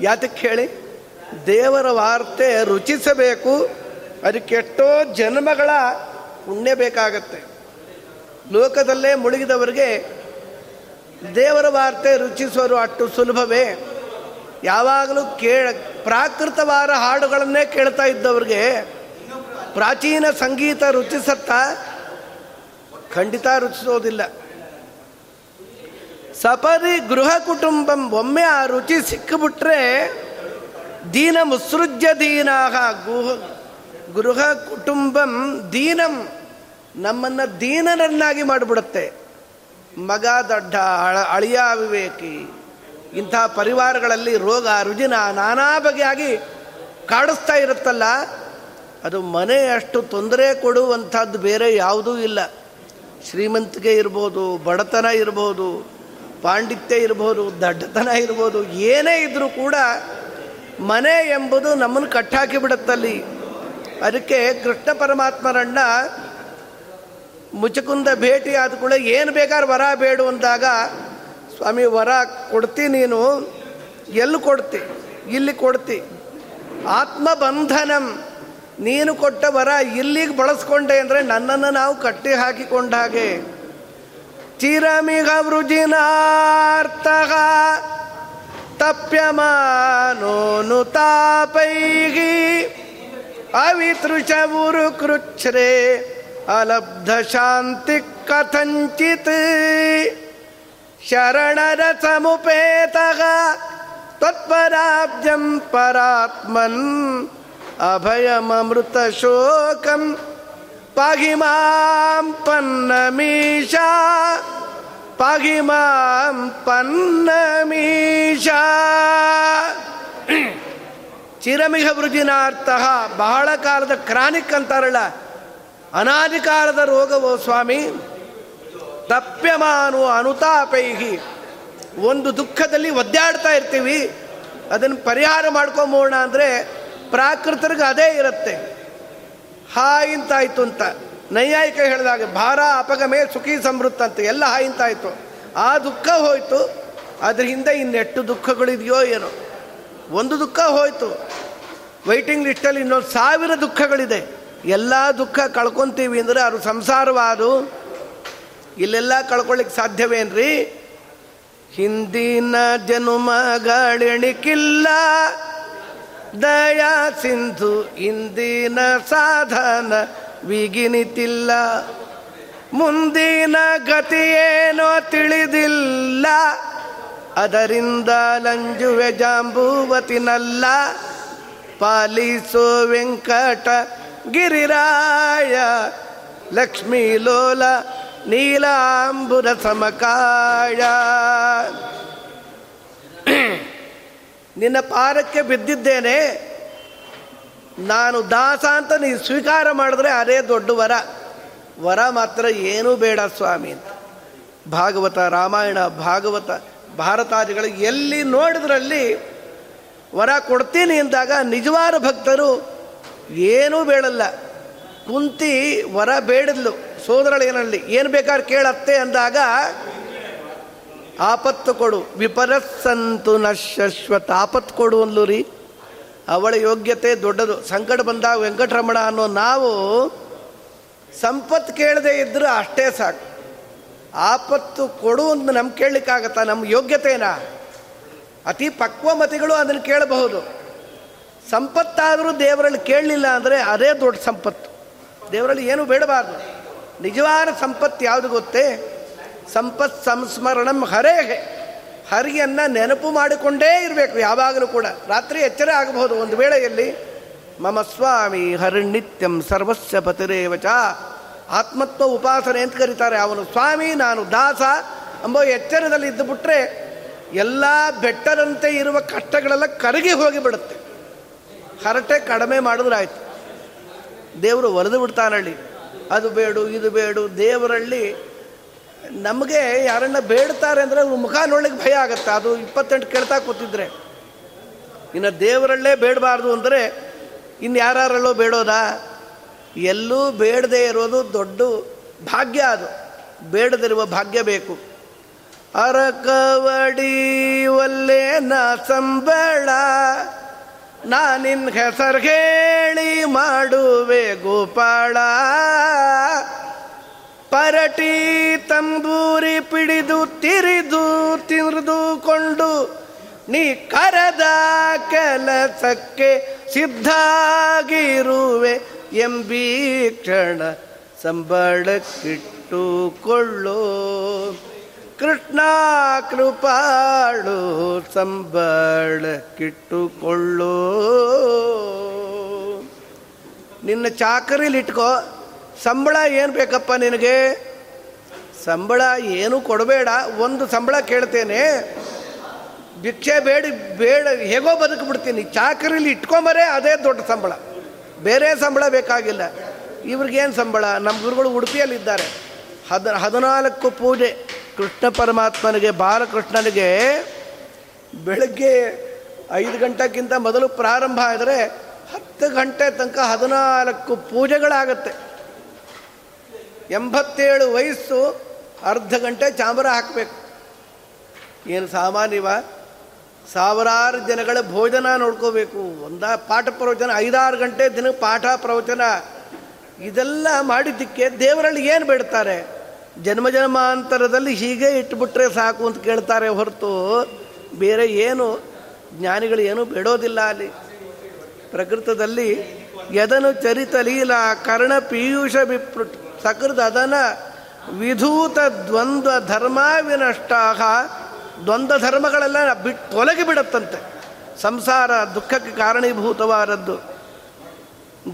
ಯಾತಕ್ಕೆ ಹೇಳಿ? ದೇವರ ವಾರ್ತೆ ರುಚಿಸಬೇಕು, ಅದಕ್ಕೆ ಎಷ್ಟೋ ಜನ್ಮಗಳ ಪುಣ್ಯ ಬೇಕಾಗತ್ತೆ. ಲೋಕದಲ್ಲೇ ಮುಳುಗಿದವರಿಗೆ ದೇವರ ವಾರ್ತೆ ರುಚಿಸೋರು ಅಷ್ಟು ಸುಲಭವೇ. ಯಾವಾಗಲೂ ಕೇಳ, ಪ್ರಾಕೃತವಾದ ಹಾಡುಗಳನ್ನೇ ಕೇಳ್ತಾ ಇದ್ದವ್ರಿಗೆ ಪ್ರಾಚೀನ ಸಂಗೀತ ರುಚಿಸತ್ತ ಖಂಡಿತ ರುಚಿಸೋದಿಲ್ಲ. ಸಪರಿ ಗೃಹ ಕುಟುಂಬಂ ಒಮ್ಮೆ ಆ ರುಚಿ ಸಿಕ್ಕಿಬಿಟ್ರೆ ದೀನ ಮುಸೃಜ್ಯ ದೀನಾಹ ಗುಹ ಗೃಹ ಕುಟುಂಬಂ ದೀನಂ ನಮ್ಮನ್ನು ದೀನರನ್ನಾಗಿ ಮಾಡಿಬಿಡುತ್ತೆ. ಮಗ ದಡ್ಡ ಅಳ ಅಳಿಯ ವಿವೇಕಿ ಇಂಥ ಪರಿವಾರಗಳಲ್ಲಿ ರೋಗ ರುಜಿನ ನಾನಾ ಬಗೆಯಾಗಿ ಕಾಡಿಸ್ತಾ ಇರುತ್ತಲ್ಲ. ಅದು ಮನೆ ಅಷ್ಟು ತೊಂದರೆ ಕೊಡುವಂಥದ್ದು ಬೇರೆ ಯಾವುದೂ ಇಲ್ಲ. ಶ್ರೀಮಂತಿಕೆ ಇರ್ಬೋದು, ಬಡತನ ಇರ್ಬೋದು, ಪಾಂಡಿತ್ಯ ಇರ್ಬೋದು, ದಡ್ಡತನ ಇರ್ಬೋದು, ಏನೇ ಇದ್ದರೂ ಕೂಡ ಮನೆ ಎಂಬುದು ನಮ್ಮನ್ನು ಕಟ್ಟಾಕಿ ಬಿಡುತ್ತಲ್ಲಿ. ಅದಕ್ಕೆ ಕೃಷ್ಣ ಪರಮಾತ್ಮರಣ್ಣ ಮುಚಕುಂದ ಭೇಟಿ ಆದ ಕೂಡ ಏನು ಬೇಕಾದ್ರೆ ವರ ಬೇಡು ಅಂದಾಗ, ಸ್ವಾಮಿ ವರ ಕೊಡ್ತಿ ನೀನು, ಎಲ್ಲಿ ಕೊಡ್ತಿ? ಇಲ್ಲಿ ಕೊಡ್ತಿ. ಆತ್ಮಬಂಧನಂ. ನೀನು ಕೊಟ್ಟ ವರ ಇಲ್ಲಿಗೆ ಬಳಸ್ಕೊಂಡೆ ಅಂದರೆ ನನ್ನನ್ನು ನಾವು ಕಟ್ಟಿ ಹಾಕಿಕೊಂಡ ಹಾಗೆ. ಚಿರಮಿಗ ವೃಜಿನಾರ್ಥ ತಪ್ಯಮಾನೋನು ತಾಪೈಗಿ ಅವಿತೃಷವುರು ಕೃಚ್ಛ್ರೆ ಅಲಬ್ಧ ಶಾಂತಿ ಕಥಂಚಿತ್ ಶರಣರ ಸಮುಪೇತಃ ತತ್ಪರಾಬ್ಜಂ ಪರಾತ್ಮನ್ ಪಾಗಿ ಮಾಂ ಪನ್ನಮೀಶಾ ಪಾಗಿ ಮಾಂ ಪನ್ನಮೀಶಾ ಚಿರಮಿಹ ವೃಜಿನಾರ್ಥ ಬಹಳ ಕಾಲದ ಕ್ರಾನಿಕ್ ಅಂತಾರಲ್ಲ ಅನಾದಿ ಕಾಲದ ರೋಗವೋ ಸ್ವಾಮಿ? ತಪ್ಯಮಾನು ಅನುತಾಪೈಹಿ, ಒಂದು ದುಃಖದಲ್ಲಿ ಒದ್ದಾಡ್ತಾ ಇರ್ತೀವಿ, ಅದನ್ನು ಪರಿಹಾರ ಮಾಡ್ಕೊಂಬೋಣ ಅಂದರೆ ಪ್ರಾಕೃತರಿಗೆ ಅದೇ ಇರುತ್ತೆ. ಹಾಯಿಂತಾಯ್ತು ಅಂತ ನೈಯಾಯಿಕ ಹೇಳಿದಾಗ, ಭಾರ, ಅಪಗಮೇ, ಸುಖಿ, ಸಮೃದ್ಧ ಅಂತ ಎಲ್ಲ ಹಾಯಿಂತಾಯ್ತು ಆ ದುಃಖ ಹೋಯಿತು. ಅದ್ರ ಹಿಂದೆ ಇನ್ನೆಷ್ಟು ದುಃಖಗಳಿದೆಯೋ ಏನೋ. ಒಂದು ದುಃಖ ಹೋಯಿತು. ವೈಟಿಂಗ್ ಲಿಸ್ಟಲ್ಲಿ ಇನ್ನೊಂದು ಸಾವಿರ ದುಃಖಗಳಿದೆ. ಎಲ್ಲ ದುಃಖ ಕಳ್ಕೊತೀವಿ ಅಂದರೆ ಅದು ಸಂಸಾರವಾದು. ಇಲ್ಲೆಲ್ಲ ಕಳ್ಕೊಳ್ಳಿಕ್ಕೆ ಸಾಧ್ಯವೇನ್ರಿ? ಹಿಂದಿನ ಜನುಮಗಳೆಣಿಕಿಲ್ಲ. ದಯಾ ಸಿಂಧು ಇಂದಿನ ಸಾಧನ ವಿಗಿನಿತಿಲ್ಲ. ಮುಂದಿನ ಗತಿಯೇನೋ ತಿಳಿದಿಲ್ಲ. ಅದರಿಂದ ಲಂಜುವೆ ಜಾಂಬೂವತಿನಲ್ಲ. ಪಾಲಿಸೋ ವೆಂಕಟ ಗಿರಿರಾಯ, ಲಕ್ಷ್ಮೀ ಲೋಲ, ನೀಲಾಂಬುರ ಸಮಕಾಯ. ನಿನ್ನ ಪಾರಕ್ಕೆ ಬಿದ್ದಿದ್ದೇನೆ. ನಾನು ದಾಸ ಅಂತ ನೀ ಸ್ವೀಕಾರ ಮಾಡಿದ್ರೆ ಅದೇ ದೊಡ್ಡ ವರ. ವರ ಮಾತ್ರ ಏನೂ ಬೇಡ ಸ್ವಾಮಿ ಅಂತ. ಭಾಗವತ, ರಾಮಾಯಣ, ಭಾಗವತ, ಭಾರತಾದಿಗಳು ಎಲ್ಲಿ ನೋಡಿದ್ರಲ್ಲಿ ವರ ಕೊಡ್ತೀನಿ ಅಂದಾಗ ನಿಜವಾದ ಭಕ್ತರು ಏನೂ ಬೇಡಲ್ಲ. ಕುಂತಿ ವರ ಬೇಡದ್ಲು ಸೋದರಳೇನಲ್ಲಿ ಏನು ಬೇಕಾದ್ರೆ ಕೇಳತ್ತೆ ಅಂದಾಗ ಆಪತ್ತು ಕೊಡು. ವಿಪರಸ್ಸಂತು ನ ಆಪತ್ತು ಕೊಡು ಅಂದ್ಲು ರೀ. ಅವಳ ಯೋಗ್ಯತೆ ದೊಡ್ಡದು. ಸಂಕಟ ಬಂದಾಗ ವೆಂಕಟರಮಣ ಅನ್ನೋ ನಾವು ಸಂಪತ್ತು ಕೇಳದೆ ಇದ್ದರೂ ಅಷ್ಟೇ ಸಾಕು. ಆಪತ್ತು ಕೊಡು ಅಂತ ನಮ್ಗೆ ಕೇಳಲಿಕ್ಕಾಗತ್ತಾ? ನಮ್ಮ ಯೋಗ್ಯತೆನಾ? ಅತಿ ಪಕ್ವ ಮತಿಗಳು ಅದನ್ನು ಕೇಳಬಹುದು. ಸಂಪತ್ತಾದರೂ ದೇವರಲ್ಲಿ ಕೇಳಲಿಲ್ಲ ಅಂದರೆ ಅದೇ ದೊಡ್ಡ ಸಂಪತ್ತು. ದೇವರಲ್ಲಿ ಏನು ಬೇಡಬಾರ್ದು. ನಿಜವಾದ ಸಂಪತ್ತು ಯಾವುದು ಗೊತ್ತೇ? ಸಂಪತ್ ಸಂಸ್ಮರಣಂ ಹರೇ ಹರಿಯನ್ನು ನೆನಪು ಮಾಡಿಕೊಂಡೇ ಇರಬೇಕು, ಯಾವಾಗಲೂ ಕೂಡ. ರಾತ್ರಿ ಎಚ್ಚರ ಆಗಬಹುದು. ಒಂದು ವೇಳೆಯಲ್ಲಿ, ಮಮ ಸ್ವಾಮಿ ಹರಿನಿತ್ಯಂ ಸರ್ವಸ್ವ ಪತಿರೇವಚ. ಆತ್ಮತ್ವ ಉಪಾಸನೆ ಅಂತ ಕರೀತಾರೆ. ಅವನು, ಸ್ವಾಮಿ, ನಾನು ದಾಸ. ಎಂಬ ಎಚ್ಚರದಲ್ಲಿ ಇದ್ದು ಬಿಟ್ರೆ, ಎಲ್ಲ ಬೆಟ್ಟದಂತೆ ಇರುವ ಕಷ್ಟಗಳೆಲ್ಲ ಕರಗಿ ಹೋಗಿಬಿಡುತ್ತೆ. ಹರಟೆ ಕಡಿಮೆ ಮಾಡಿದ್ರಾಯ್ತು. ದೇವರು ಒರೆದು ಬಿಡ್ತಾನಳ್ಳಿ. ಅದು ಬೇಡು, ಇದು ಬೇಡು ದೇವರಲ್ಲಿ ನಮಗೆ ಯಾರನ್ನ ಬೇಡ್ತಾರೆ ಅಂದರೆ ಅವ್ರ ಮುಖ ನೋಡ್ಲಿಕ್ಕೆ ಭಯ ಆಗುತ್ತೆ. ಅದು ಇಪ್ಪತ್ತೆಂಟು ಕೇಳ್ತಾ ಕೂತಿದ್ರೆ. ಇನ್ನು ದೇವರಲ್ಲೇ ಬೇಡಬಾರ್ದು ಅಂದರೆ ಇನ್ನು ಯಾರಲ್ಲೋ ಬೇಡೋದಾ? ಎಲ್ಲೂ ಬೇಡದೇ ಇರೋದು ದೊಡ್ಡ ಭಾಗ್ಯ ಅದು. ಬೇಡದಿರುವ ಭಾಗ್ಯ ಬೇಕು. ಅರಕವಡಿ ಒಲ್ಲೇನ ಸಂಬಳ, ನಾನಿನ್ ಹೆಸರು ಹೇಳಿ ಮಾಡುವೆ ಗೋಪಾಳ. ಪರಟಿ ತಂಬೂರಿ ಪಿಡಿದು ತಿರಿದು ತಿರಿದುಕೊಂಡು ನೀ ಕರದ ಕೆಲಸಕ್ಕೆ ಸಿದ್ಧಾಗಿರುವೆ ಎಂಬೀ ಕ್ಷಣ ಸಂಬಳಕ್ಕಿಟ್ಟುಕೊಳ್ಳೋ ಕೃಷ್ಣ ಕೃಪಾಳು ಸಂಬಳಕ್ಕಿಟ್ಟುಕೊಳ್ಳೋ ನಿನ್ನ ಚಾಕರಿಲಿ ಇಟ್ಕೋ. ಸಂಬಳ ಏನು ಬೇಕಪ್ಪ ನಿನಗೆ? ಸಂಬಳ ಏನು ಕೊಡಬೇಡ, ಒಂದು ಸಂಬಳ ಕೇಳ್ತೇನೆ. ಭಿಕ್ಷೆ ಬೇಡಿ, ಬೇಡ, ಹೇಗೋ ಬದುಕಿಬಿಡ್ತೀನಿ. ಚಾಕರಿಲಿ ಇಟ್ಕೊಂಬರೇ ಅದೇ ದೊಡ್ಡ ಸಂಬಳ. ಬೇರೆ ಸಂಬಳ ಬೇಕಾಗಿಲ್ಲ. ಇವ್ರಿಗೇನು ಸಂಬಳ? ನಮ್ಮ ಗುರುಗಳು ಉಡುಪಿಯಲ್ಲಿದ್ದಾರೆ. ಹದ, ಹದಿನಾಲ್ಕು ಪೂಜೆ. ಕೃಷ್ಣ ಪರಮಾತ್ಮನಿಗೆ, ಬಾಲಕೃಷ್ಣನಿಗೆ ಬೆಳಗ್ಗೆ ಐದು ಗಂಟೆಗಿಂತ ಮೊದಲು ಪ್ರಾರಂಭ ಆದರೆ ಹತ್ತು ಗಂಟೆ ತನಕ ಹದಿನಾಲ್ಕು ಪೂಜೆಗಳಾಗತ್ತೆ. ಎಂಬತ್ತೇಳು ವಯಸ್ಸು ಅರ್ಧ ಗಂಟೆ ಚಾಮರ ಹಾಕಬೇಕು. ಏನು ಸಾಮಾನ್ಯವ? ಸಾವಿರಾರು ಜನಗಳ ಭೋಜನ ನೋಡ್ಕೋಬೇಕು. ಒಂದ ಪಾಠ ಪ್ರವಚನ, ಐದಾರು ಗಂಟೆ ದಿನ ಪಾಠ ಪ್ರವಚನ. ಇದೆಲ್ಲ ಮಾಡಿದ್ದಕ್ಕೆ ದೇವರಲ್ಲಿ ಏನು ಬೇಡ್ತಾರೆ? ಜನ್ಮ ಜನ್ಮಾಂತರದಲ್ಲಿ ಹೀಗೆ ಇಟ್ಬಿಟ್ರೆ ಸಾಕು ಅಂತ ಕೇಳ್ತಾರೆ ಹೊರತು ಬೇರೆ ಏನು ಜ್ಞಾನಿಗಳು ಏನೂ ಬೇಡೋದಿಲ್ಲ ಅಲ್ಲಿ. ಪ್ರಕೃತದಲ್ಲಿ ಎದನು ಚರಿತಲೀಲ ಕರ್ಣ ಪೀಯೂಷ ವಿಪ್ರುಟ್. ಸಕೃತ ಅದನ ವಿಧೂತ ದ್ವಂದ್ವ ಧರ್ಮ ವಿನಷ್ಟಾಹ ದ್ವಂದ್ವ ಧರ್ಮಗಳೆಲ್ಲ ಬಿಟ್ಟು ತೊಲಗಿ ಬಿಡುತ್ತಂತೆ. ಸಂಸಾರ ದುಃಖಕ್ಕೆ ಕಾರಣೀಭೂತವಾದದ್ದು.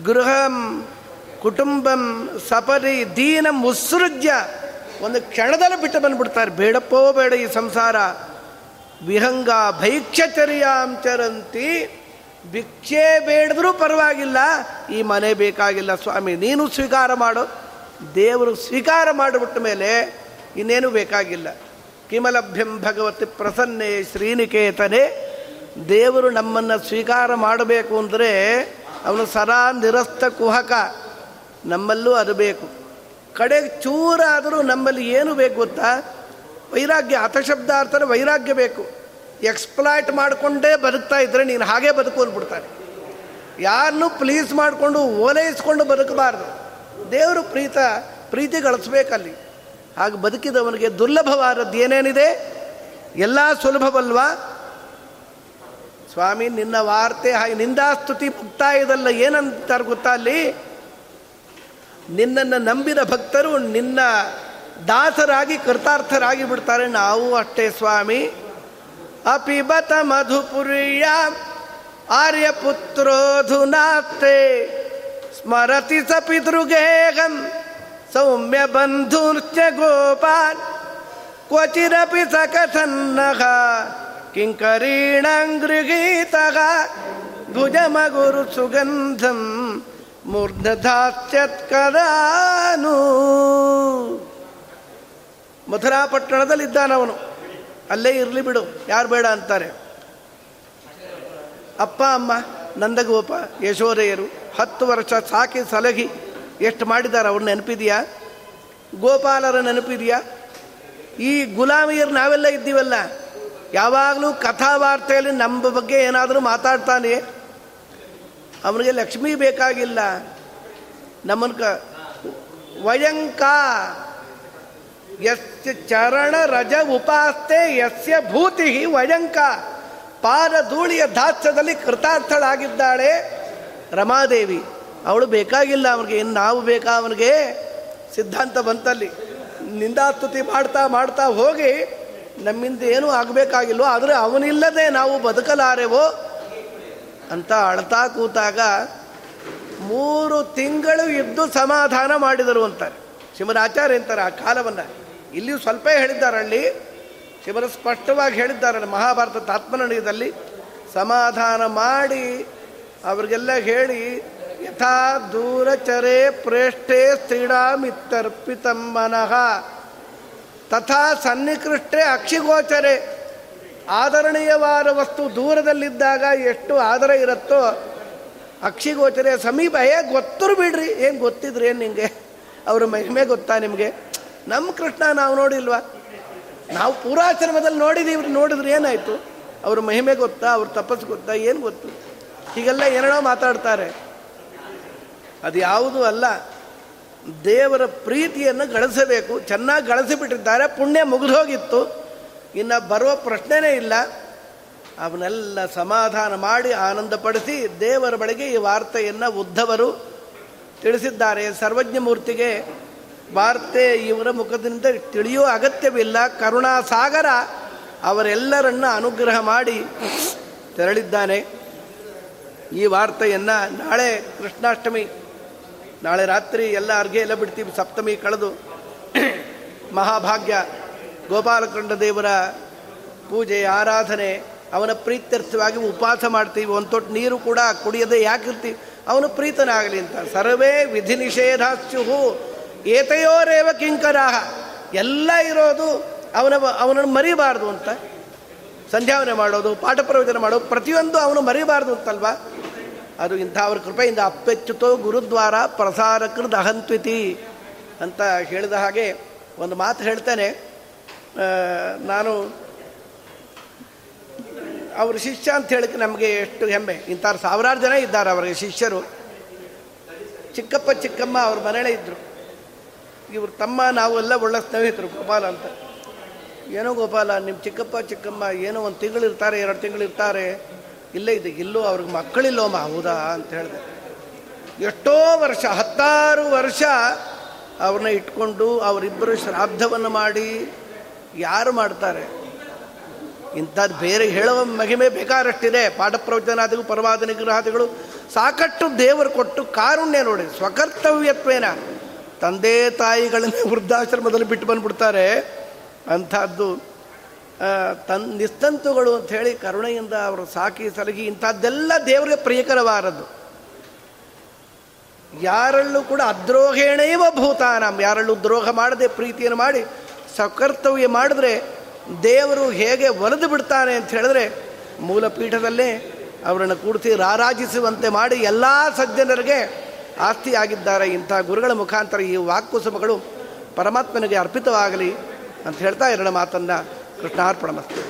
ಗೃಹಂ, ಕುಟುಂಬಂ ಸಪರಿ ದೀನ ಮುತ್ಸೃಜ್ಯ ಒಂದು ಕ್ಷಣದಲ್ಲಿ ಬಿಟ್ಟು ಬಂದ್ಬಿಡ್ತಾರೆ. ಬೇಡಪ್ಪೋ ಬೇಡ ಈ ಸಂಸಾರ. ವಿಹಂಗ ಭೈಕ್ಷಚರ್ಯಾಂಚರಂತಿ ಭಿಕ್ಷೆ ಬೇಡದ್ರೂ ಪರವಾಗಿಲ್ಲ. ಈ ಮನೆ ಬೇಕಾಗಿಲ್ಲ ಸ್ವಾಮಿ. ನೀನು ಸ್ವೀಕಾರ ಮಾಡು. ದೇವರು ಸ್ವೀಕಾರ ಮಾಡಿಬಿಟ್ಟ ಮೇಲೆ ಇನ್ನೇನು ಬೇಕಾಗಿಲ್ಲ. ಕಿಮಲಭ್ಯಂ ಭಗವತಿ ಪ್ರಸನ್ನೆ ಶ್ರೀನಿಕೇತನೇ. ದೇವರು ನಮ್ಮನ್ನು ಸ್ವೀಕಾರ ಮಾಡಬೇಕು ಅಂದರೆ ಅವನು ಸದಾ ನಿರಸ್ತ ಕುಹಕ. ನಮ್ಮಲ್ಲೂ ಅದು ಬೇಕು. ಕಡೆ ಚೂರಾದರೂ ನಮ್ಮಲ್ಲಿ ಏನು ಬೇಕು ಗೊತ್ತಾ? ವೈರಾಗ್ಯ ಹತಶಬ್ದಾರ್ಥನ ವೈರಾಗ್ಯ ಬೇಕು. ಎಕ್ಸ್ಪ್ಲಾಯ್ಟ್ ಮಾಡಿಕೊಂಡೇ ಬದುಕ್ತಾ ಇದ್ದರೆ ನೀನು ಹಾಗೇ ಬದುಕು ಅಂದ್ಬಿಡ್ತಾನೆ. ಯಾರನ್ನೂ ಪ್ಲೀಸ್ ಮಾಡಿಕೊಂಡು ಓಲೈಸ್ಕೊಂಡು ಬದುಕಬಾರ್ದು. ದೇವರು ಪ್ರೀತ, ಪ್ರೀತಿ ಗಳಿಸ್ಬೇಕಲ್ಲಿ. ಹಾಗೆ ಬದುಕಿದವನಿಗೆ ದುರ್ಲಭವಾದದ್ದು ಏನೇನಿದೆ? ಎಲ್ಲ ಸುಲಭವಲ್ವಾ? ಸ್ವಾಮಿ, ನಿನ್ನ ವಾರ್ತೆ ಹಾಗೆ ನಿಂದಾಸ್ತುತಿ ಮುಕ್ತಾಯದಲ್ಲ ಏನಂತಾರೆ ಗೊತ್ತಾ ಅಲ್ಲಿ? ನಿನ್ನನ್ನು ನಂಬಿದ ಭಕ್ತರು ನಿನ್ನ ದಾಸರಾಗಿ, ಕೃತಾರ್ಥರಾಗಿ ಬಿಡ್ತಾರೆ. ನಾವು ಅಷ್ಟೇ ಸ್ವಾಮಿ. ಅಪಿಬತ ಮಧುಪುರಿಯ ಆರ್ಯಪುತ್ರೋಧುನಾಸ್ತೆ ಸ್ಮರತಿ ಸ ಪಿತೃಗೇಹಂ ಸೌಮ್ಯ ಬಂಧುಶ್ಚ ಗೋಪಾಲ್ ಕ್ವಚಿರಪಿ ಸ ಕಥನ್ನಃ ಕಿಂಕರೀಣಂಗೃಹೀತಃ ಭುಜಮಗುರು ಸುಗಂಧಂ ಪಟ್ಟಣದಲ್ಲಿ ಮಥುರಾಪಟ್ಟಣದಲ್ಲಿದ್ದಾನವನು. ಅಲ್ಲೇ ಇರಲಿ ಬಿಡು, ಯಾರು ಬೇಡ ಅಂತಾರೆ. ಅಪ್ಪ, ಅಮ್ಮ ನಂದಗೋಪ ಯಶೋದೆಯರು ಹತ್ತು ವರ್ಷ ಸಾಕಿ ಸಲಹಿ ಎಷ್ಟು ಮಾಡಿದ್ದಾರೆ ಅವ್ರು ನೆನಪಿದೆಯಾ? ಗೋಪಾಲರ ನೆನಪಿದೆಯಾ? ಈ ಗುಲಾಮಿಯರು ನಾವೆಲ್ಲ ಇದ್ದೀವಲ್ಲ, ಯಾವಾಗಲೂ ಕಥಾವಾರ್ತೆಯಲ್ಲಿ ನಮ್ಮ ಬಗ್ಗೆ ಏನಾದರೂ ಮಾತಾಡ್ತಾನೆ? ಅವನಿಗೆ ಲಕ್ಷ್ಮೀ ಬೇಕಾಗಿಲ್ಲ. ನಮ್ಮನ್ನು ಕ, ವಯಂಕ ಯಸ್ಯ ಚರಣ ರಜ ಉಪಾಸ್ತೆ ಯಸ್ಯ ಭೂತಿ ವಯಂಕ. ಪಾದ ಧೂಳಿಯ ದಾಸ್ಯದಲ್ಲಿ ಕೃತಾರ್ಥಳಾಗಿದ್ದಾಳೆ ರಮಾದೇವಿ. ಅವಳು ಬೇಕಾಗಿಲ್ಲ ಅವನಿಗೆ, ಇನ್ನು ನಾವು ಬೇಕಾ ಅವನಿಗೆ? ಸಿದ್ಧಾಂತ ಬಂತಲ್ಲಿ. ನಿಂದಾಸ್ತುತಿ ಮಾಡ್ತಾ ಮಾಡ್ತಾ ಹೋಗಿ ನಮ್ಮಿಂದ ಏನೂ ಆಗಬೇಕಾಗಿಲ್ವೋ ಆದರೆ ಅವನಿಲ್ಲದೆ ನಾವು ಬದುಕಲಾರೆವೋ ಅಂತ ಅಳ್ತಾ ಕೂತಾಗ ಮೂರು ತಿಂಗಳು ಇದ್ದು ಸಮಾಧಾನ ಮಾಡಿದರು ಅಂತಾರೆ. ಶಿವನ ಆಚಾರ್ಯ ಅಂತಾರೆ ಆ ಕಾಲವನ್ನು. ಇಲ್ಲಿಯೂ ಸ್ವಲ್ಪ ಹೇಳಿದ್ದಾರೆ ಅಲ್ಲಿ ಶಿವನ ಸ್ಪಷ್ಟವಾಗಿ ಹೇಳಿದ್ದಾರೆ ಮಹಾಭಾರತ ತಾತ್ಮನೀಯದಲ್ಲಿ ಸಮಾಧಾನ ಮಾಡಿ ಅವ್ರಿಗೆಲ್ಲ ಹೇಳಿ, ಯಥಾ ದೂರಚರೆ ಪ್ರೇಷ್ಠೆ ಸ್ತ್ರೀಡಾಮಿತ್ತರ್ಪಿತಂ ಮನಃ. ತಥಾ ಸನ್ನಿಕೃಷ್ಟೇ ಅಕ್ಷಿಗೋಚರೆ. ಆದರಣೀಯವಾದ ವಸ್ತು ದೂರದಲ್ಲಿದ್ದಾಗ ಎಷ್ಟು ಆದರ ಇರುತ್ತೋ, ಅಕ್ಷಿಗೋಚರೆ ಸಮೀಪ ಏ ಗೊತ್ತರು ಬಿಡ್ರಿ, ಏನು ಗೊತ್ತಿದ್ರಿ ಏನು ನಿಮಗೆ ಅವರು ಮಹಿಮೆ ಗೊತ್ತಾ ನಿಮಗೆ? ನಮ್ಮ ಕೃಷ್ಣ ನಾವು ನೋಡಿಲ್ವಾ? ನಾವು ಪೂರ್ವಾಶ್ರಮದಲ್ಲಿ ನೋಡಿದೀವ್ರಿ ನೋಡಿದ್ರೆ ಏನಾಯಿತು? ಅವ್ರ ಮಹಿಮೆ ಗೊತ್ತಾ, ಅವ್ರ ತಪಸ್ಸು ಗೊತ್ತಾ, ಏನು ಗೊತ್ತು? ಹೀಗೆಲ್ಲ ಏನೋ ಮಾತಾಡ್ತಾರೆ. ಅದು ಯಾವುದೂ ಅಲ್ಲ, ದೇವರ ಪ್ರೀತಿಯನ್ನು ಗಳಿಸಬೇಕು, ಚೆನ್ನಾಗಿ ಗಳಿಸಿಬಿಟ್ಟಿದ್ದಾರೆ, ಪುಣ್ಯ ಮುಗಿದೋಗಿತ್ತು ಇನ್ನು ಬರುವ ಪ್ರಶ್ನೆನೇ ಇಲ್ಲ. ಅವನ್ನೆಲ್ಲ ಸಮಾಧಾನ ಮಾಡಿ ಆನಂದಪಡಿಸಿ ದೇವರ ಬಳಿಗೆ ಈ ವಾರ್ತೆಯನ್ನು ಉದ್ಧವರು ತಿಳಿಸಿದ್ದಾರೆ. ಸರ್ವಜ್ಞ ಮೂರ್ತಿಗೆ ವಾರ್ತೆ ಇವರ ಮುಖದಿಂದ ತಿಳಿಯೋ ಅಗತ್ಯವಿಲ್ಲ. ಕರುಣಾಸಾಗರ ಅವರೆಲ್ಲರನ್ನ ಅನುಗ್ರಹ ಮಾಡಿ ತೆರಳಿದ್ದಾನೆ. ಈ ವಾರ್ತೆಯನ್ನು ನಾಳೆ ಕೃಷ್ಣಾಷ್ಟಮಿ, ನಾಳೆ ರಾತ್ರಿ ಎಲ್ಲ ಅರ್ಗೆ ಎಲ್ಲ ಬಿಡ್ತೀವಿ. ಸಪ್ತಮಿ ಕಳೆದು ಮಹಾಭಾಗ್ಯ, ಗೋಪಾಲಕೃಂಡ ದೇವರ ಪೂಜೆ, ಆರಾಧನೆ, ಅವನ ಪ್ರೀತ್ಯರ್ಥವಾಗಿ ಉಪವಾಸ ಮಾಡ್ತೀವಿ. ಒಂದು ತೊಟ್ಟು ನೀರು ಕೂಡ ಕುಡಿಯದೆ ಯಾಕಿರ್ತೀವಿ ಅವನು ಪ್ರೀತನಾಗಲಿ ಅಂತ. ಸರ್ವೇ ವಿಧಿ ನಿಷೇಧಾಸ್ಯು ಏತಯೋರೇವ ಕಿಂಕರಾಹ. ಎಲ್ಲ ಇರೋದು ಅವನ ಅವನನ್ನು ಮರಿಬಾರ್ದು ಅಂತ. ಸಂಧ್ಯಾವನೆ ಮಾಡೋದು, ಪಾಠ ಪ್ರವಚನ ಮಾಡೋದು, ಪ್ರತಿಯೊಂದು ಅವನು ಮರಿಬಾರ್ದು ಅಂತಲ್ವಾ? ಅದು ಇಂಥ ಅವ್ರ ಕೃಪೆಯಿಂದ ಅಪ್ಪೆಚ್ಚುತೋ ಗುರುದ್ವಾರ ಪ್ರಸಾರಕೃದ ಅಹಂತ್ವಿತಿ ಅಂತ ಹೇಳಿದ ಹಾಗೆ ಒಂದು ಮಾತು ಹೇಳ್ತೇನೆ. ನಾನು ಅವ್ರ ಶಿಷ್ಯ ಅಂತ ಹೇಳಕ್ಕೆ ನಮಗೆ ಎಷ್ಟು ಹೆಮ್ಮೆ. ಇಂಥ ಸಾವಿರಾರು ಜನ ಇದ್ದಾರೆ ಅವರಿಗೆ ಶಿಷ್ಯರು. ಚಿಕ್ಕಪ್ಪ ಚಿಕ್ಕಮ್ಮ ಅವ್ರ ಮನೆಯೇ ಇದ್ದರು ಇವ್ರ ತಮ್ಮ ನಾವೆಲ್ಲ ಒಳ್ಳೆ ಸ್ನೇಹಿತರು, ಗೋಪಾಲ ಅಂತ. ಏನೋ ಗೋಪಾಲ ನಿಮ್ಮ ಚಿಕ್ಕಪ್ಪ, ಚಿಕ್ಕಮ್ಮ ಏನೋ ಒಂದು ತಿಂಗಳು ಇರ್ತಾರೆ, ಎರಡು ತಿಂಗಳು ಇರ್ತಾರೆ. ಇಲ್ಲೇ ಇದೆ, ಇಲ್ಲೋ ಅವ್ರಿಗೆ ಮಕ್ಕಳಿಲ್ಲೋಮ್ಮ ಹೌದಾ ಅಂತ ಹೇಳಿದೆ. ಎಷ್ಟೋ ವರ್ಷ, ಹತ್ತಾರು ವರ್ಷ ಅವ್ರನ್ನ ಇಟ್ಕೊಂಡು ಅವರಿಬ್ಬರು ಶ್ರಾದ್ದವನ್ನು ಮಾಡಿ ಯಾರು ಮಾಡ್ತಾರೆ? ಇಂಥದ್ದು ಬೇರೆ ಹೇಳುವ ಮಹಿಮೆ ಬೇಕಾದಷ್ಟಿದೆ. ಪಾಠ ಪ್ರವಚನಾದಿಗಳು ಪರವಾದ ನಿಗ್ರಹಾದಿಗಳು ಸಾಕಷ್ಟು ದೇವರು ಕೊಟ್ಟು ಕಾರುಣ್ಯ ನೋಡಿ, ಸ್ವಕರ್ತವ್ಯತ್ವೇನ. ತಂದೆ ತಾಯಿಗಳನ್ನು ವೃದ್ಧಾಶ್ರಮದಲ್ಲಿ ಬಿಟ್ಟು ಬಂದ್ಬಿಡ್ತಾರೆ. ಅಂಥದ್ದು ತನ್ ನಿಸ್ತಂತುಗಳು ಅಂಥೇಳಿ ಕರುಣೆಯಿಂದ ಅವರು ಸಾಕಿ ಸಲಗಿ ಇಂಥದ್ದೆಲ್ಲ ದೇವರಿಗೆ ಪ್ರಿಯಕರವಾದದ್ದು. ಯಾರಲ್ಲೂ ಕೂಡ ಅದ್ರೋಹೇಣೇವ ಭೂತಾನಂ. ಯಾರಲ್ಲೂ ದ್ರೋಹ ಮಾಡದೆ ಪ್ರೀತಿಯನ್ನು ಮಾಡಿ ಸಕರ್ತವ್ಯ ಮಾಡಿದ್ರೆ ದೇವರು ಹೇಗೆ ಒಲಿದು ಬಿಡ್ತಾನೆ ಅಂತ ಹೇಳಿದ್ರೆ ಮೂಲಪೀಠದಲ್ಲೇ ಅವರನ್ನು ಕೂಡಿಸಿ ರಾರಾಜಿಸುವಂತೆ ಮಾಡಿ ಎಲ್ಲ ಸಜ್ಜನರಿಗೆ ಆಸ್ತಿಯಾಗಿದ್ದಾರೆ ಇಂಥ ಗುರುಗಳ ಮುಖಾಂತರ ಈ ವಾಕ್ಕುಸುಮಗಳು ಪರಮಾತ್ಮನಿಗೆ ಅರ್ಪಿತವಾಗಲಿ ಅಂತ ಹೇಳ್ತಾ ಎರಡು ಮಾತನ್ನು ಕೃಷ್ಣಾರ್ಪಣ ಮಸ್ತು